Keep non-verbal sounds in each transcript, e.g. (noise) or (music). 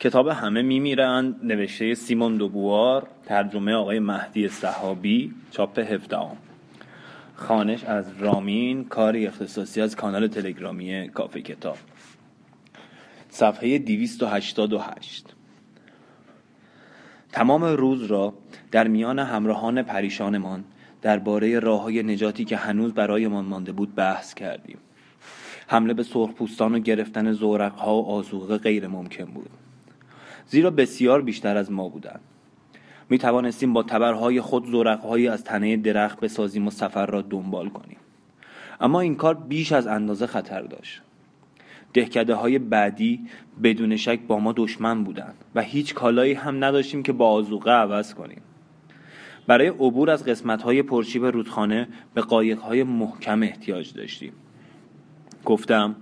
کتاب همه میمیرند نوشته سیمون دوبوار ترجمه آقای مهدی صحابی چاپ هفدهم. خانش از رامین کاری اختصاصی از کانال تلگرامی کافه کتاب. صفحه 288 تمام روز را در میان همراهان پریشانمان درباره راه های نجاتی که هنوز برایمان مانده بود بحث کردیم. حمله به سرخپوستان و گرفتن زورقها و آزوغه غیر ممکن بود. زیرا بسیار بیشتر از ما بودند. می توانستیم با تبرهای خود زورقهایی از تنه درخت بسازیم و سفر را دنبال کنیم. اما این کار بیش از اندازه خطر داشت. دهکده های بعدی بدون شک با ما دشمن بودند و هیچ کالایی هم نداشتیم که با آزوقه عوض کنیم. برای عبور از قسمت های پرشیب رودخانه به قایق های محکم احتیاج داشتیم. گفتم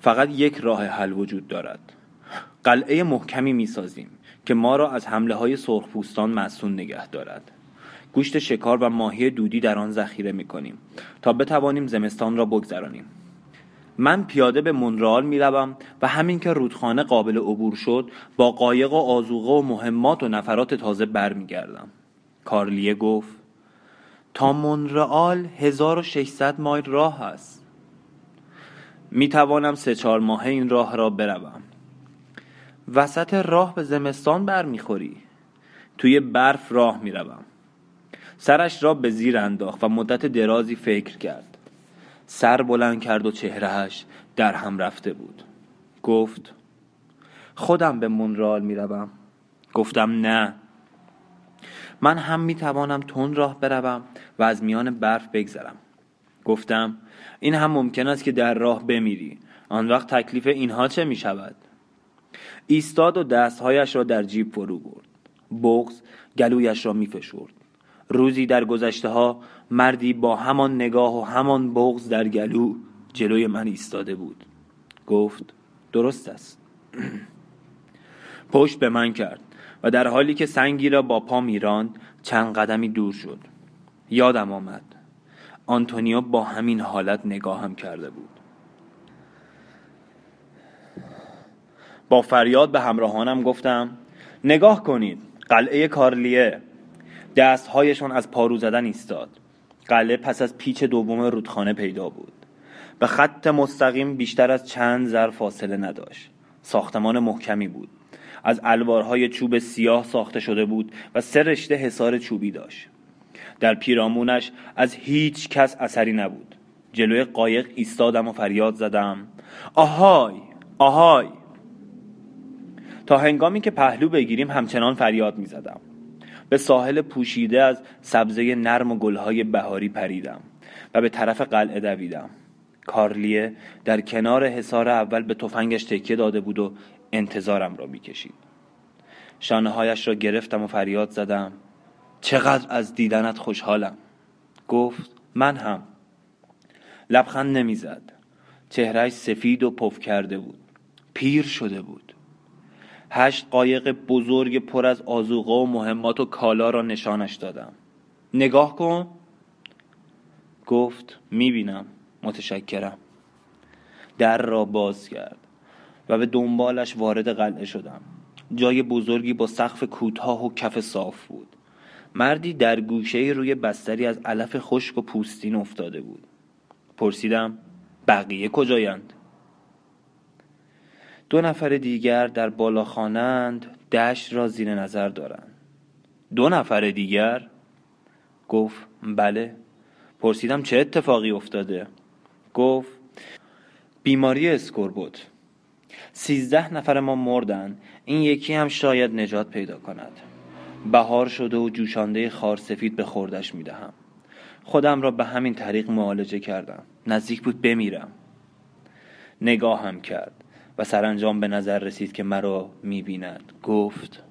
فقط یک راه حل وجود دارد. قلعه محکمی می سازیم که ما را از حمله های سرخپوستان مسون نگه دارد. گوشت شکار و ماهی دودی در آن ذخیره می کنیم تا بتوانیم زمستان را بگذرانیم. من پیاده به مونرال می و همین که رودخانه قابل عبور شد با قایق و آزوغه و مهمات و نفرات تازه برمیگردم. کارلیه گفت تا مونرال 1600 مایل راه است. می توانم سه چهار ماه این راه را بروم. وسط راه به زمستان برمیخوری. توی برف راه می‌روم. سرش را به زیر انداخت و مدت درازی فکر کرد. سر بلند کرد و چهرهش در هم رفته بود. گفت خودم به مونرال می‌روم. گفتم نه. من هم می‌توانم تون راه بروم و از میان برف بگذرم. گفتم این هم ممکن است که در راه بمیری. آن وقت تکلیف اینها چه می شود؟ ایستاد و دستهایش را در جیب فرو برد. بغز گلویش را می فشرد. روزی در گذشته ها مردی با همان نگاه و همان بغز در گلو جلوی من ایستاده بود. گفت درست است. (clears throat) پشت به من کرد و در حالی که سنگی را با پا میراند چند قدمی دور شد. یادم آمد. آنتونیو با همین حالت نگاهم کرده بود. با فریاد به همراهانم گفتم نگاه کنید قلعه کارلیه. دستهایشان از پارو زدن ایستاد. قلعه پس از پیچ دوم رودخانه پیدا بود. به خط مستقیم بیشتر از چند زر فاصله نداشت. ساختمان محکمی بود. از الوارهای چوب سیاه ساخته شده بود و سه رشته حصار چوبی داشت. در پیرامونش از هیچ کس اثری نبود. جلوی قایق ایستادم و فریاد زدم آهای آهای. تا هنگامی که پهلو بگیریم همچنان فریاد می زدم. به ساحل پوشیده از سبزه نرم و گلهای بهاری پریدم و به طرف قلعه دویدم. کارلیه در کنار حصار اول به تفنگش تکیه داده بود و انتظارم را می‌کشید. شانه هایش را گرفتم و فریاد زدم. چقدر از دیدنت خوشحالم. گفت من هم. لبخند نمی‌زد. چهرهش سفید و پف کرده بود. پیر شده بود. هشت قایق بزرگ پر از آزوقه و مهمات و کالا را نشانش دادم. نگاه کن. گفت می‌بینم. متشکرم. در را باز کرد و به دنبالش وارد قلعه شدم. جای بزرگی با سقف کوتاه و کف صاف بود. مردی در گوشه روی بستری از علف خشک و پوستین افتاده بود. پرسیدم بقیه کجایند؟ دو نفر دیگر در بالا خانند دشت را زیر نظر دارند. دو نفر دیگر؟ گفت بله. پرسیدم چه اتفاقی افتاده؟ گفت بیماری اسکوربوت. سیزده نفر ما مردن این یکی هم شاید نجات پیدا کند. بهار شده و جوشانده خارسفید به خوردش می‌دهم. خودم را به همین طریق معالجه کردم. نزدیک بود بمیرم. نگاهم کرد. و سرانجام به نظر رسید که مرا می‌بیند. گفت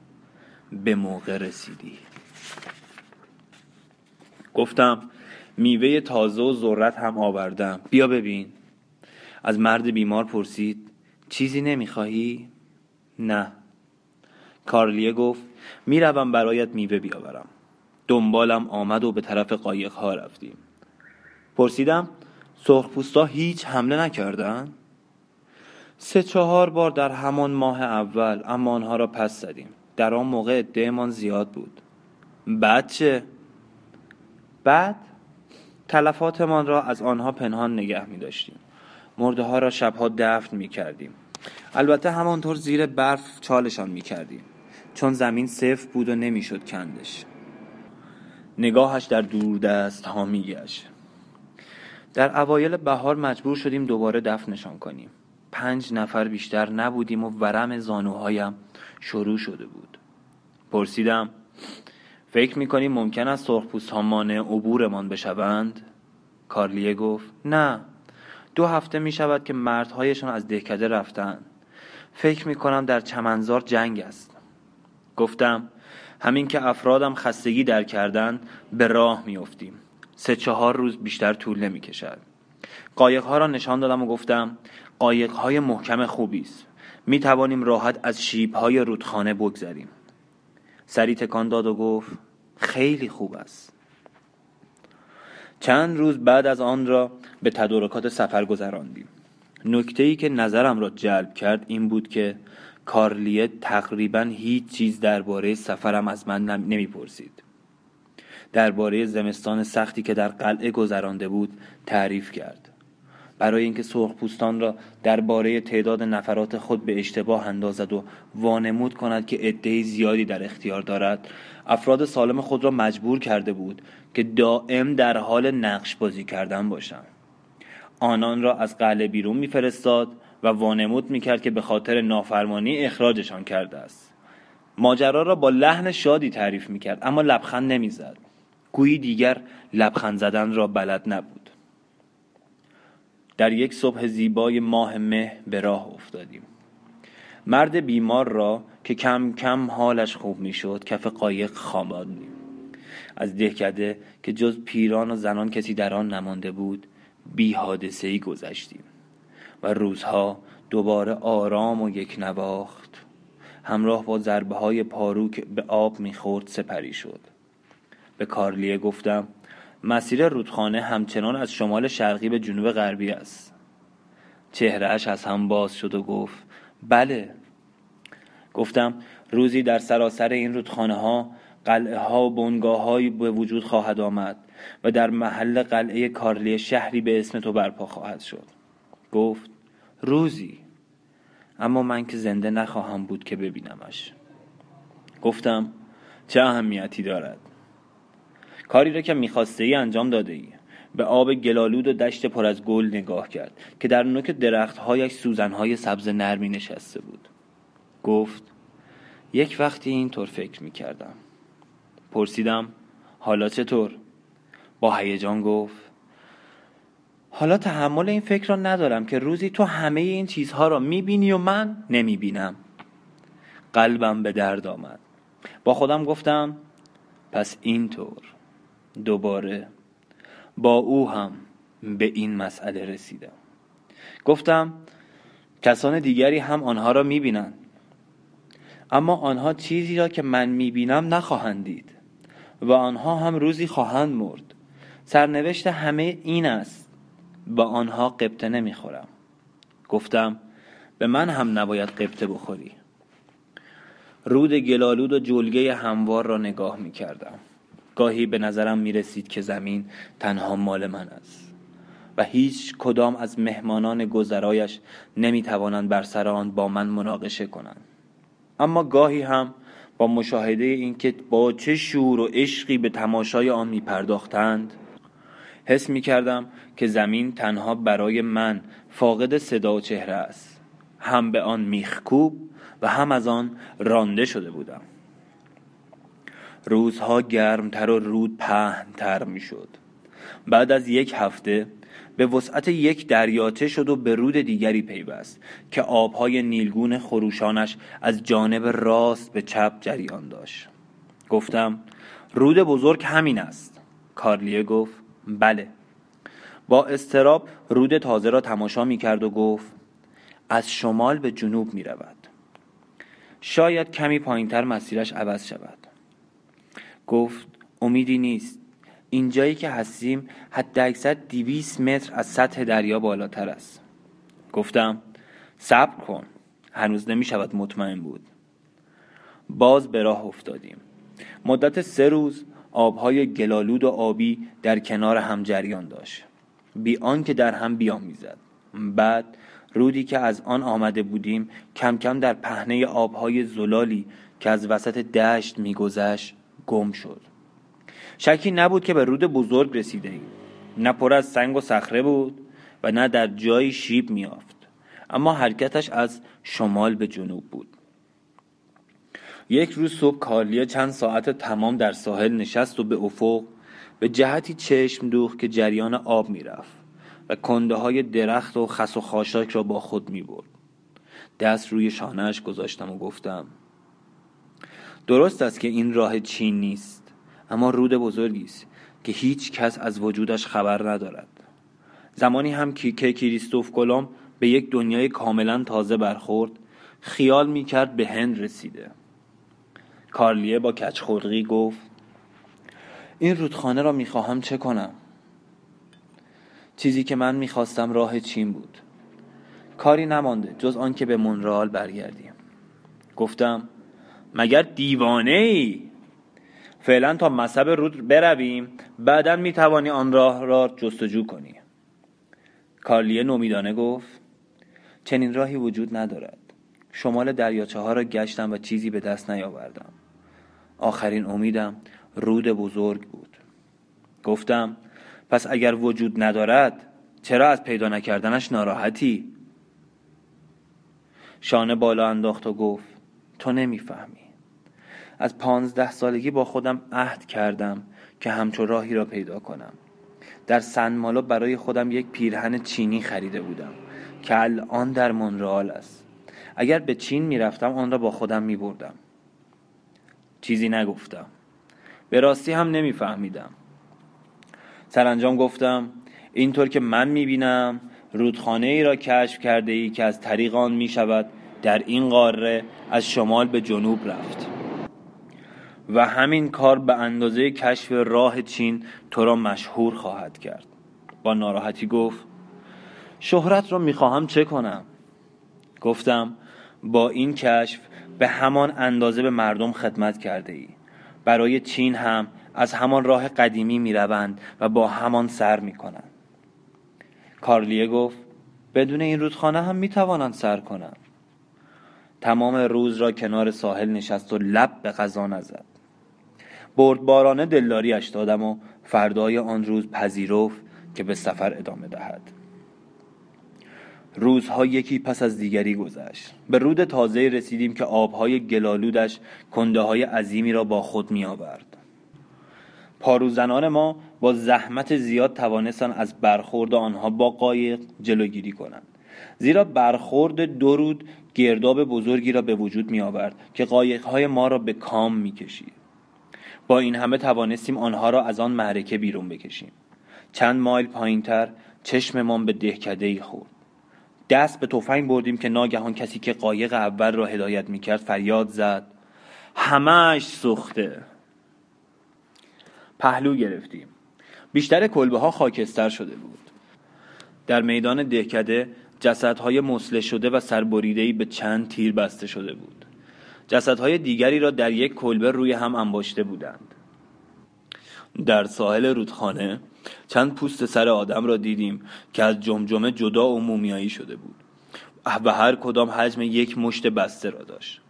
به موقع رسیدی. گفتم میوه تازه و ذرت هم آوردم. بیا ببین. از مرد بیمار پرسید چیزی نمی‌خواهی؟ نه. کارلیه گفت می‌روم برایت میوه بیاورم. دنبالم آمد و به طرف قایق ها رفتیم. پرسیدم سرخپوستا هیچ حمله نکردن؟ سه چهار بار در همان ماه اول اما آنها را پس زدیم. در آن موقع عدهمان زیاد بود. بعد چه؟ بعد تلفاتمان را از آنها پنهان نگه می داشتیم. مرده ها را شبها دفن می کردیم. البته همانطور زیر برف چالشان می کردیم. چون زمین صفر بود و نمی‌شد کندش. نگاهش در دور دست ها می گشت. در اوایل بهار مجبور شدیم دوباره دفنشان کنیم. پنج نفر بیشتر نبودیم و ورم زانوهایم شروع شده بود. پرسیدم فکر می‌کنی ممکن است سرخپوست ها مانع عبورمان بشوند؟ کارلیه گفت نه. دو هفته می شود که مردهایشان از دهکده رفتند فکر می کنم در چمنزار جنگ است. گفتم همین که افرادم خستگی در کردن به راه میافتیم. سه چهار روز بیشتر طول نمی کشد را نشان دادم و گفتم قایق های محکم خوبی است. می توانیم راحت از شیب های رودخانه بگذریم. سری تکان داد و گفت خیلی خوب است. چند روز بعد از آن را به تدارکات سفر گذراندیم. نکته ای که نظرم را جلب کرد این بود که کارلیه تقریبا هیچ چیز درباره سفرم از من نمی‌پرسید. درباره زمستان سختی که در قلعه گذرانده بود تعریف کرد. برای اینکه سرخپوستان را درباره تعداد نفرات خود به اشتباه اندازد و وانمود کند که عده زیادی در اختیار دارد افراد سالم خود را مجبور کرده بود که دائم در حال نقش بازی کردن باشند. آنان را از قلعه بیرون میفرستاد و وانمود می‌کرد که به خاطر نافرمانی اخراجشان کرده است. ماجرا را با لحن شادی تعریف می‌کرد اما لبخند نمی‌زد. گویی دیگر لبخند زدن را بلد نبود. در یک صبح زیبای ماه مه به راه افتادیم. مرد بیمار را که کم کم حالش خوب می‌شد کف قایق خواباندیم. از دهکده که جز پیران و زنان کسی در آن نمانده بود بی حادثه ای گذشتیم و روزها دوباره آرام و یک نواخت. همراه با ضربه های پارو به آب می‌خورد سپری شد. به کارلیه گفتم مسیر رودخانه همچنان از شمال شرقی به جنوب غربی است. چهرهش از هم باز شد و گفت بله. گفتم روزی در سراسر این رودخانه ها قلعه ها و بنگاه هایی به وجود خواهد آمد و در محل قلعه کارلیه شهری به اسم تو برپا خواهد شد. گفت روزی. اما من که زنده نخواهم بود که ببینمش. گفتم چه اهمیتی دارد؟ کاری را که می‌خواسته ای انجام داده ای به آب گلالود و دشت پر از گل نگاه کرد که در نوک درختهایش سوزنهای سبز نرمی نشسته بود. گفت یک وقتی اینطور فکر می‌کردم. پرسیدم حالا چطور؟ با هیجان گفت حالا تحمل این فکر را ندارم که روزی تو همه این چیزها را می‌بینی و من نمی‌بینم. قلبم به درد آمد. با خودم گفتم پس اینطور. دوباره با او هم به این مسئله رسیدم. گفتم کسان دیگری هم آنها را می‌بینند. اما آنها چیزی را که من می‌بینم نخواهند دید و آنها هم روزی خواهند مرد. سرنوشت همه این است با آنها قبطه نمی‌خورم. گفتم به من هم نباید قبطه بخوری. رود گلالود و جلگه هموار را نگاه می کردم گاهی به نظرم می رسید که زمین تنها مال من است و هیچ کدام از مهمانان گذرایش نمی توانند بر سر آن با من مناقشه کنند. اما گاهی هم با مشاهده اینکه با چه شور و عشقی به تماشای آن می پرداختند حس می کردم که زمین تنها برای من فاقد صدا و چهره است. هم به آن میخکوب و هم از آن رانده شده بودم. روزها گرمتر و رود پهنتر می شد بعد از یک هفته به وسعت یک دریاچه شد و به رود دیگری پیوست که آبهای نیلگون خروشانش از جانب راست به چپ جریان داشت. گفتم رود بزرگ همین است. کارلیه گفت بله. با استراب رود تازه را تماشا می کرد و گفت از شمال به جنوب می رود شاید کمی پایینتر مسیرش عوض شود. گفت امیدی نیست. اینجایی که هستیم حد اکثر دیویس متر از سطح دریا بالاتر است. گفتم صبر کن. هنوز نمی شود مطمئن بود. باز به راه افتادیم. مدت سه روز آبهای گلالود و آبی در کنار هم جریان داشت. بی آنکه در هم بیامیزد بعد رودی که از آن آمده بودیم کم کم در پهنه آبهای زلالی که از وسط دشت میگذشت گم شد. شکی نبود که به رود بزرگ رسیده ایم. نه پر از سنگ و صخره بود و نه در جایی شیب میافت اما حرکتش از شمال به جنوب بود. یک روز صبح کارلیا چند ساعت تمام در ساحل نشست و به افق به جهتی چشم دوخت که جریان آب می‌رفت و کنده های درخت و خس و خاشاک را با خود می برد. دست روی شانهش گذاشتم و گفتم درست است که این راه چین نیست اما رود بزرگی است که هیچ کس از وجودش خبر ندارد. زمانی هم که کریستوف کلم به یک دنیای کاملا تازه برخورد خیال می کرد به هند رسیده. کارلیه با کچخورقی گفت این رودخانه را می‌خواهم چه کنم؟ چیزی که من می‌خواستم راه چین بود. کاری نمانده جز آنکه به مونرال برگردیم. گفتم مگر دیوانه ای فعلا تا مذهب رود برویم بعدا می‌توانی آن راه را جستجو کنی. کارلیه نومیدانه گفت چنین راهی وجود ندارد. شمال دریاچه ها را گشتم و چیزی به دست نیاوردم. آخرین امیدم رود بزرگ بود. گفتم پس اگر وجود ندارد چرا از پیدا نکردنش ناراحتی؟ شانه بالا انداخت و گفت تو نمی‌فهمی. از پانزده سالگی با خودم عهد کردم که همچو راهی را پیدا کنم. در سن برای خودم یک پیرهن چینی خریده بودم که الان در مونرال است. اگر به چین می‌رفتم آن را با خودم می بردم چیزی نگفتم. به راستی هم نمیفهمیدم. سرانجام گفتم اینطور که من می‌بینم رودخانه ای را کشف کرده ای که از طریق آن می شود در این قاره از شمال به جنوب رفت. و همین کار به اندازه کشف راه چین تو را مشهور خواهد کرد. با ناراحتی گفت شهرت را می‌خواهم چه کنم؟ گفتم با این کشف به همان اندازه به مردم خدمت کرده ای. برای چین هم از همان راه قدیمی می روند و با همان سر می کنند کارلیه گفت بدون این رودخانه هم می توانند سر کنند. تمام روز را کنار ساحل نشست و لب به غذا نزد. بردبارانه دلداریش دادم و فردای آن روز پذیرفت که به سفر ادامه دهد. روزها یکی پس از دیگری گذشت. به رود تازه رسیدیم که آبهای گلالودش کنده های عظیمی را با خود می آورد پاروزنان ما با زحمت زیاد توانستند از برخورد آنها با قایق جلوگیری کنند. زیرا برخورد دو رود گرداب بزرگی را به وجود می آورد که قایقهای ما را به کام می کشید با این همه توانستیم آنها را از آن معرکه بیرون بکشیم. چند مایل پایینتر چشممان به دهکده ای خورد. دست به تفنگ بردیم که ناگهان کسی که قایق اول را هدایت می‌کرد فریاد زد. همش سوخته. پهلو گرفتیم. بیشتر کلبه ها خاکستر شده بود. در میدان دهکده جسدهای مسله شده و سربریدهی به چند تیر بسته شده بود. جسدهای دیگری را در یک کلبه روی هم انباشته بودند. در ساحل رودخانه چند پوست سر آدم را دیدیم که از جمجمه جدا و مومیایی شده بود و هر کدام حجم یک مشت بسته را داشت.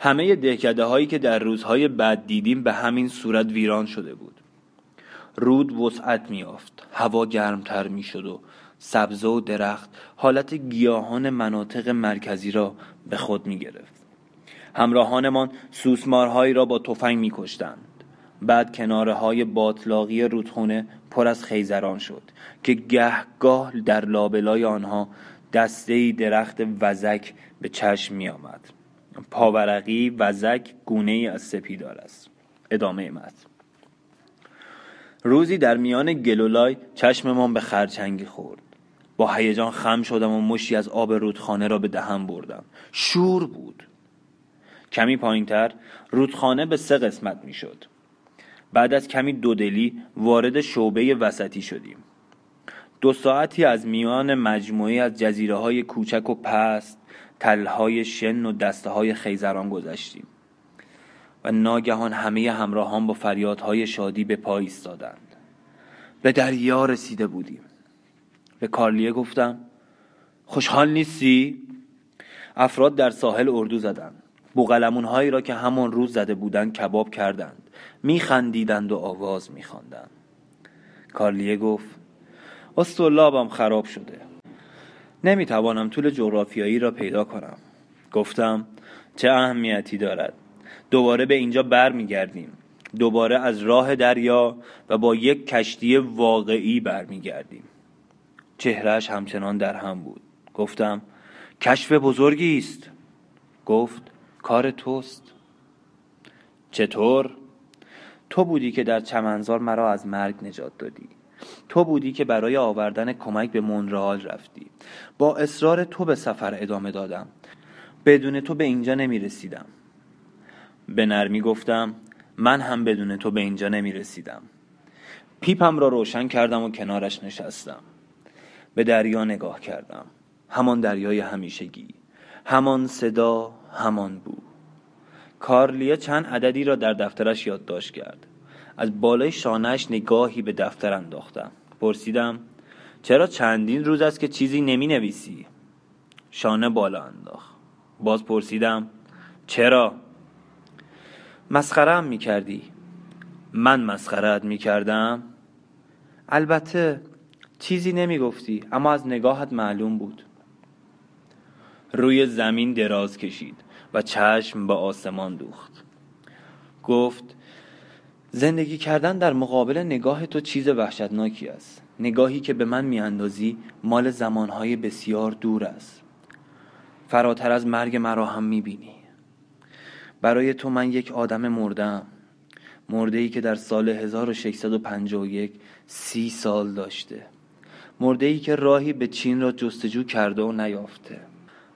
همه دهکده هایی که در روزهای بعد دیدیم به همین صورت ویران شده بود. رود وسعت میافت هوا گرمتر می‌شد و سبزه و درخت حالت گیاهان مناطق مرکزی را به خود می گرفت همراهانمان سوسمارهایی را با تفنگ میکشتند. بعد کناره های باطلاقی رودخونه پر از خیزران شد که گهگاه در لابلای آنها دسته درخت وزک به چشم می آمد پاورقی وزک گونه ای از سپیدار است. ادامه متن. روزی در میان گلولای چشممان به خرچنگی خورد. با هیجان خم شدم و مشی از آب رودخانه را به دهم بردم. شور بود. کمی پایینتر رودخانه به سه قسمت می‌شد. بعد از کمی دودلی وارد شعبه وسطی شدیم. دو ساعتی از میان مجموعی از جزیره های کوچک و پست تلهای شن و دسته های خیزران گذشتیم و ناگهان همه همراهان با فریادهای شادی به پای ایستادند. به دریا رسیده بودیم. به کارلیه گفتم خوشحال نیستی؟ افراد در ساحل اردو زدند بوغلمون هایی را که همان روز زده بودند کباب کردند. میخندیدند و آواز میخواندند. کارلیه گفت استولابم خراب شده. نمی‌توانم طول جغرافیایی را پیدا کنم. گفتم چه اهمیتی دارد؟ دوباره به اینجا بر میگردیم دوباره از راه دریا و با یک کشتی واقعی برمیگردیم. چهرهش همچنان در هم بود. گفتم کشف بزرگی است. گفت کار توست. چطور؟ تو بودی که در چمنزار مرا از مرگ نجات دادی. تو بودی که برای آوردن کمک به مونرال رفتی. با اصرار تو به سفر ادامه دادم. بدون تو به اینجا نمی رسیدم به نرمی گفتم من هم بدون تو به اینجا نمی رسیدم پیپم را روشن کردم و کنارش نشستم. به دریا نگاه کردم. همان دریای همیشگی. همان صدا همان بو. کارلیا چند عددی را در دفترش یادداشت کرد. از بالای شانهش نگاهی به دفتر انداختم. پرسیدم چرا چندین روز است که چیزی نمی نویسی؟ شانه بالا انداخت. باز پرسیدم چرا؟ مسخره می کردی من مسخرت می کردم البته چیزی نمی گفتی اما از نگاهت معلوم بود. روی زمین دراز کشید و چشم به آسمان دوخت. گفت زندگی کردن در مقابل نگاه تو چیز وحشتناکی است. نگاهی که به من میاندازی مال زمانهای بسیار دور است. فراتر از مرگ مرا هم می‌بینی. برای تو من یک آدم مردم مرده ای که در سال 1651 سی سال داشته. مرده ای که راهی به چین را جستجو کرده و نیافته.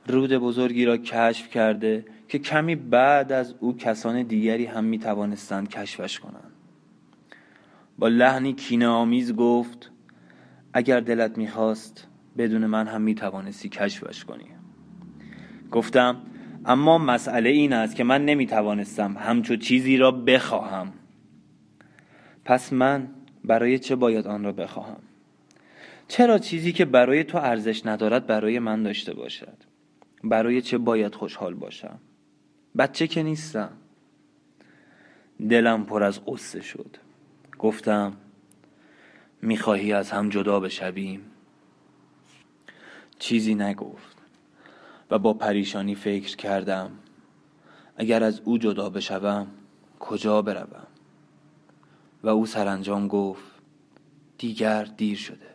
رود بزرگی را کشف کرده که کمی بعد از او کسان دیگری هم می توانستند کشفش کنند. با لحنی کینه آمیز گفت اگر دلت می‌خواست بدون من هم می توانستی کشفش کنی. گفتم اما مسئله این است که من نمی توانستم همچو چیزی را بخواهم. پس من برای چه باید آن را بخواهم؟ چرا چیزی که برای تو ارزش ندارد برای من داشته باشد؟ برای چه باید خوشحال باشم؟ بچه که نیستم. دلم پر از قصه شد. گفتم می‌خواهی از هم جدا بشویم؟ چیزی نگفت و با پریشانی فکر کردم اگر از او جدا بشوم کجا بروم؟ و او سرانجام گفت دیگر دیر شده.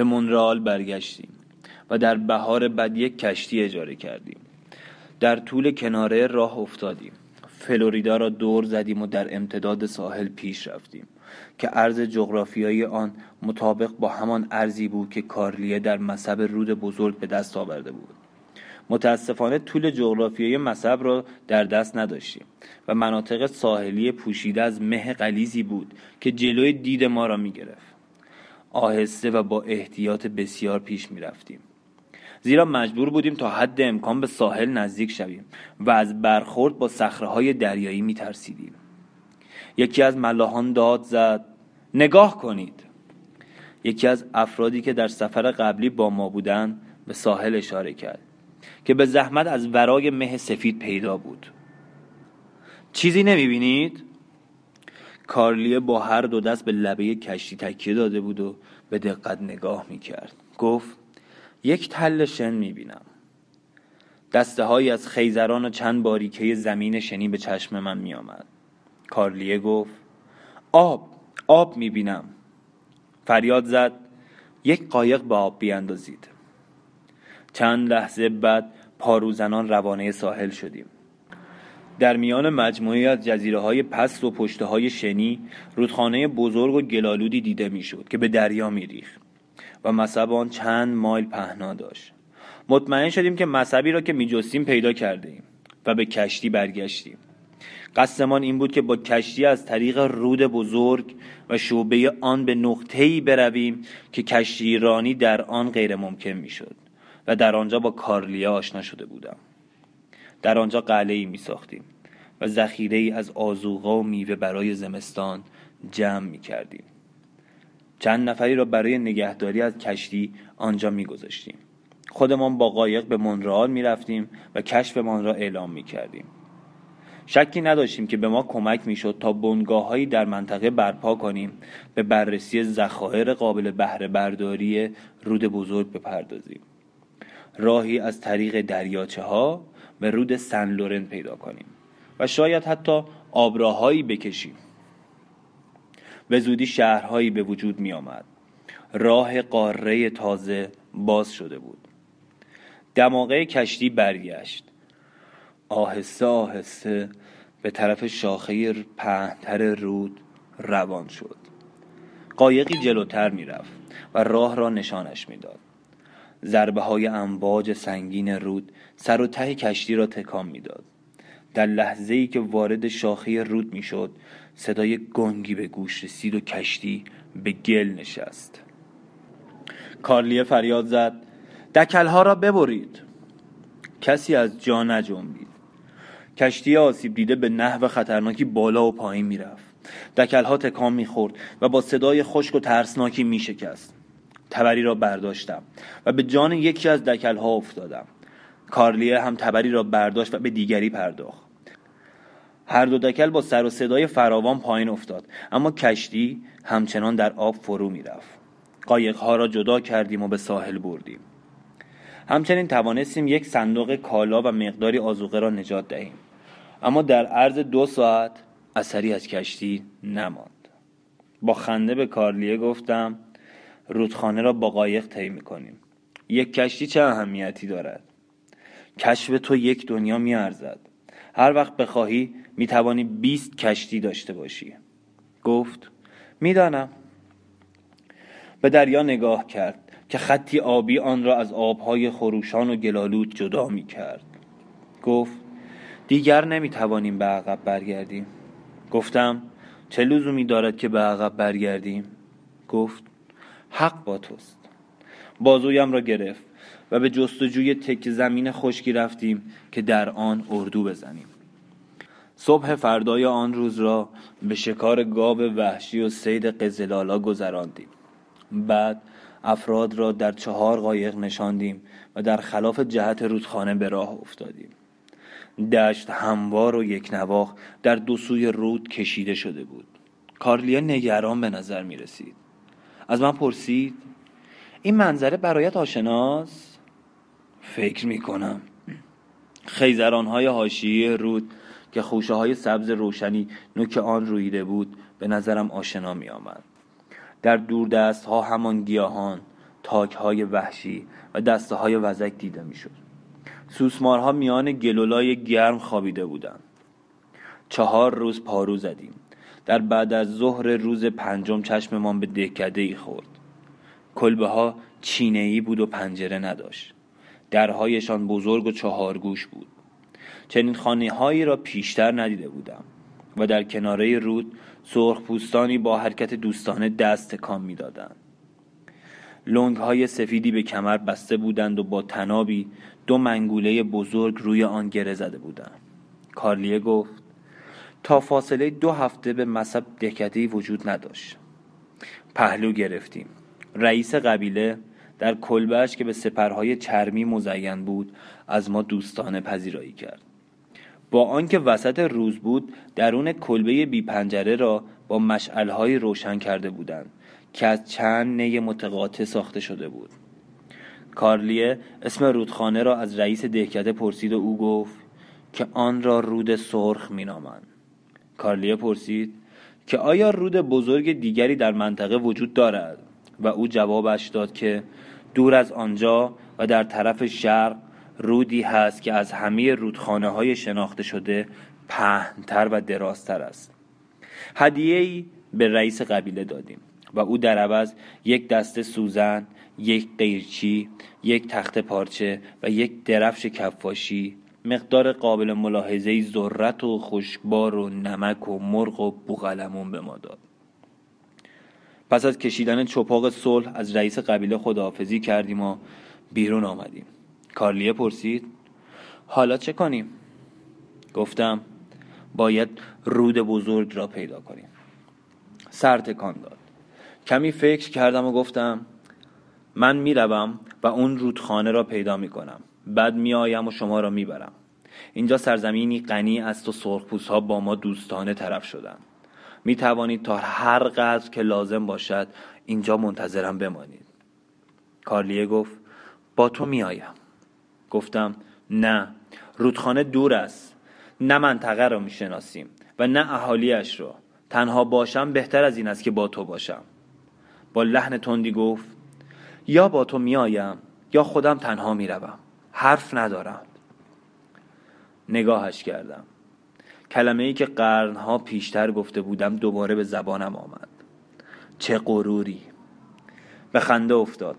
به مونرال برگشتیم و در بهار بعد یک کشتی اجاره کردیم. در طول کناره راه افتادیم. فلوریدا را دور زدیم و در امتداد ساحل پیش رفتیم که عرض جغرافیایی آن مطابق با همان ارزی بود که کارلیه در مصب رود بزرگ به دست آورده بود. متاسفانه طول جغرافیایی مصب را در دست نداشتیم و مناطق ساحلی پوشیده از مه قلیزی بود که جلوی دید ما را می گرفت آهسته و با احتیاط بسیار پیش می رفتیم. زیرا مجبور بودیم تا حد امکان به ساحل نزدیک شویم و از برخورد با های دریایی می ترسیدیم. یکی از ملاحان داد زد نگاه کنید. یکی از افرادی که در سفر قبلی با ما بودند به ساحل اشاره کرد که به زحمت از ورای مه سفید پیدا بود. چیزی نمی بینید؟ کارلیه با هر دو دست به لبه کشتی تکیه داده بود و به دقت نگاه می کرد گفت یک تل شن می بینم دسته های از خیزران و چند باریکه زمین شنی به چشم من می آمد کارلیه گفت آب آب می بینم فریاد زد یک قایق به آب بیاندازید. چند لحظه بعد پاروزنان روانه ساحل شدیم. در میان مجموعی از جزیره های پست و پشته های شنی رودخانه بزرگ و گلالودی دیده می‌شد که به دریا میریخت و مصب آن چند مایل پهنا داشت. مطمئن شدیم که مصبی را که میجستیم پیدا کردیم و به کشتی برگشتیم. قصدمان این بود که با کشتی از طریق رود بزرگ و شعبه آن به نقطه‌ای برویم که کشتی رانی در آن غیر ممکن می‌شد و در آنجا با کارلیا آشنا شده بودم. در آنجا قلعه ای می ساختیم و ذخیره از آزوغا و میوه برای زمستان جمع می کردیم چند نفری را برای نگهداری از کشتی آنجا می گذاشتیم خودمان با قایق به مونرال می رفتیم و کشفمان را اعلام می کردیم شکی نداشتیم که به ما کمک می‌شد تا بنگاه در منطقه برپا کنیم به بررسی ذخایر قابل بهره برداری رود بزرگ بپردازیم. راهی از طریق دریاچه ها به رود سن لورن پیدا کنیم و شاید حتی آبراهایی بکشیم. به زودی شهرهایی به وجود می آمد. راه قاره تازه باز شده بود. دماغه کشتی برگشت. آهسته آهسته به طرف شاخه پهنتر رود روان شد. قایقی جلوتر می‌رفت و راه را نشانش می‌داد ضربه های امواج سنگین رود سر و ته کشتی را تکان می‌داد. در لحظه ای که وارد شاخه رود می‌شد صدای گنگی به گوش رسید و کشتی به گل نشست. کارلیه فریاد زد دکلها را ببرید. کسی از جا نجنبید. کشتی آسیب دیده به نحو خطرناکی بالا و پایین می‌رفت. دکلها تکان می‌خورد و با صدای خشک و ترسناکی میشکست. تبری را برداشتم و به جان یکی از دکلها افتادم. کارلیه هم تبری را برداشت و به دیگری پرداخت. هر دو دکل با سر و صدای فراوان پایین افتاد اما کشتی همچنان در آب فرو می‌رفت. قایقها را جدا کردیم و به ساحل بردیم. همچنین توانستیم یک صندوق کالا و مقداری آزوقه را نجات دهیم. اما در عرض دو ساعت اثری از کشتی نماند. با خنده به کارلیه گفتم رودخانه را با قایق طی می‌کنیم. یک کشتی چه اهمیتی دارد؟ کشف تو یک دنیا میارزد. هر وقت بخواهی می‌توانی بیست کشتی داشته باشی. گفت می‌دانم. به دریا نگاه کرد که خطی آبی آن را از آبهای خروشان و گلالود جدا می کرد گفت دیگر نمی توانیم به عقب برگردیم. گفتم چه لزومی دارد که به عقب برگردیم؟ گفت حق با توست. بازویم را گرفت و به جستجوی تک زمین خشکی رفتیم که در آن اردو بزنیم. صبح فردای آن روز را به شکار گاب وحشی و سید قزلالا گذراندیم. بعد افراد را در چهار قایق نشاندیم و در خلاف جهت رودخانه به راه افتادیم. دشت هموار و یک نواخ در دو سوی رود کشیده شده بود. کارلیا نگران به نظر می رسید از من پرسید این منظره برایت آشناست؟ فکر می کنم خیزران های هاشیه رود که خوشه های سبز روشنی نوک آن رویده بود به نظرم آشنا می آمد در دست ها همان گیاهان تاک های وحشی و دسته های وزک دیده می شد سوسمارها میان گلولای گرم خوابیده بودند. چهار روز پارو زدیم. در بعد از ظهر روز پنجم چشممان به دهکده ای خورد. کلبه ها چینه ای بود و پنجره نداشت. درهایشان بزرگ و چهارگوش بود. چنین خانه هایی را پیشتر ندیده بودم و در کناره رود سرخ پوستانی با حرکت دوستانه دست تکان می‌دادند. لنگ های سفیدی به کمر بسته بودند و با تنابی دو منگوله بزرگ روی آن گره زده بودند. کارلیه گفت تا فاصله دو هفته به مصب دهکدهی وجود نداشت. پهلو گرفتیم. رئیس قبیله در کلبش که به سپرهای چرمی مزین بود از ما دوستانه پذیرایی کرد. با آنکه وسط روز بود درون کلبه بی پنجره را با مشعلهای روشن کرده بودند که از چند نی متقاطع ساخته شده بود. کارلیه اسم رودخانه را از رئیس دهکده پرسید و او گفت که آن را رود سرخ مینامند. کارلیه پرسید که آیا رود بزرگ دیگری در منطقه وجود دارد؟ و او جوابش داد که دور از آنجا و در طرف شرق رودی هست که از همه رودخانه های شناخته شده پهنتر و درازتر است. هدیه به رئیس قبیله دادیم و او در عوض یک دسته سوزن یک قیرچی یک تخت پارچه و یک درفش کفاشی مقدار قابل ملاحظه ذرت و خشکبار و نمک و مرغ و بوغلمون به ما داد. پس از کشیدن چپاق صلح از رئیس قبیله خداحافظی کردیم و بیرون آمدیم. کارلیه پرسید حالا چه کنیم؟ گفتم باید رود بزرگ را پیدا کنیم. سر تکان داد. کمی فکر کردم و گفتم من می‌روم و اون رودخانه را پیدا می‌کنم. بعد میآیم و شما را می‌برم. اینجا سرزمینی غنی است و سرخپوست ها با ما دوستانه طرف شدن می توانید تا هر قدر که لازم باشد اینجا منتظرم بمانید. کارلیه گفت با تو میآیم. گفتم نه رودخانه دور است. نه منطقه را می‌شناسیم و نه اهالیش را. تنها باشم بهتر از این است که با تو باشم. با لحن تندی گفت یا با تو میآیم یا خودم تنها می‌روم. حرف ندارم. نگاهش کردم. کلمه ای که قرنها پیشتر گفته بودم دوباره به زبانم آمد. چه غروری. به خنده افتاد.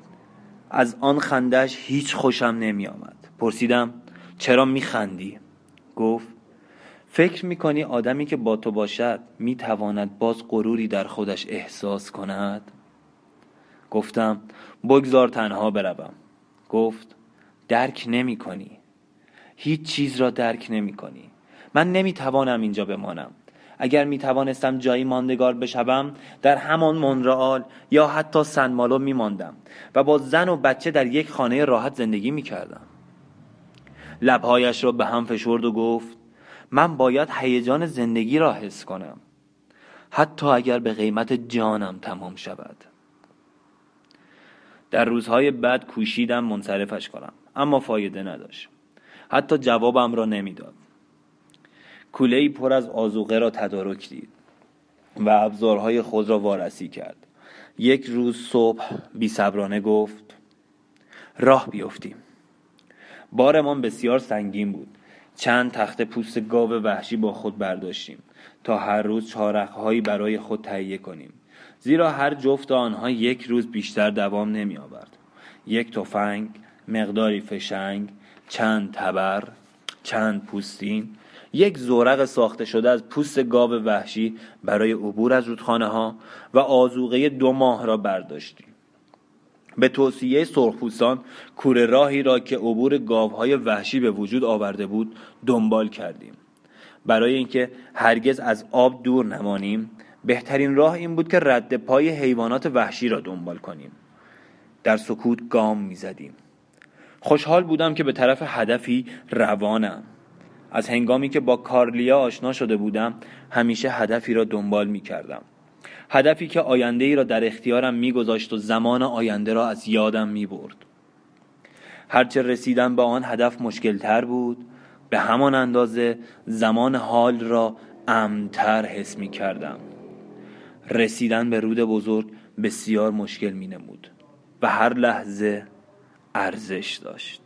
از آن خندهش هیچ خوشم نمی آمد پرسیدم چرا می خندی؟ گفت فکر می کنی آدمی که با تو باشد می تواند باز غروری در خودش احساس کند؟ گفتم بگذار تنها بروم. گفت درک نمی کنی. هیچ چیز را درک نمی کنی. من نمی توانم اینجا بمانم. اگر می توانستم جایی ماندگار بشوم در همان مونرال یا حتی سنمالو می ماندم و با زن و بچه در یک خانه راحت زندگی می کردم. لبهایش را به هم فشرد و گفت من باید هیجان زندگی را حس کنم. حتی اگر به قیمت جانم تمام شود. در روزهای بعد کوشیدم منصرفش کنم. اما فایده نداشت. حتی جوابم را نمی‌داد. کوله پر از آزوقه را تدارک دید و ابزارهای خود را وارسی کرد. یک روز صبح بی صبرانه گفت راه بیفتیم. بارمان بسیار سنگین بود. چند تخت پوست گاو وحشی با خود برداشتیم تا هر روز چارخهایی برای خود تهیه کنیم. زیرا هر جفت آنها یک روز بیشتر دوام نمی آورد یک تفنگ مقداری فشنگ چند تبر چند پوستین. یک زورق ساخته شده از پوست گاو وحشی برای عبور از رودخانه ها و آزوقه دو ماه را برداشتیم. به توصیه سرخپوستان کوره راهی را که عبور گاوهای وحشی به وجود آورده بود دنبال کردیم. برای اینکه هرگز از آب دور نمانیم بهترین راه این بود که رد پای حیوانات وحشی را دنبال کنیم. در سکوت گام می‌زدیم. خوشحال بودم که به طرف هدفی روانم. از هنگامی که با کارلیا آشنا شده بودم همیشه هدفی را دنبال می کردم هدفی که آینده ای را در اختیارم میگذاشت و زمان آینده را از یادم می برد هرچه رسیدن به آن هدف مشکلتر بود. به همان اندازه زمان حال را امتر حس می کردم رسیدن به رود بزرگ بسیار مشکل می نمود و هر لحظه ارزش داشت.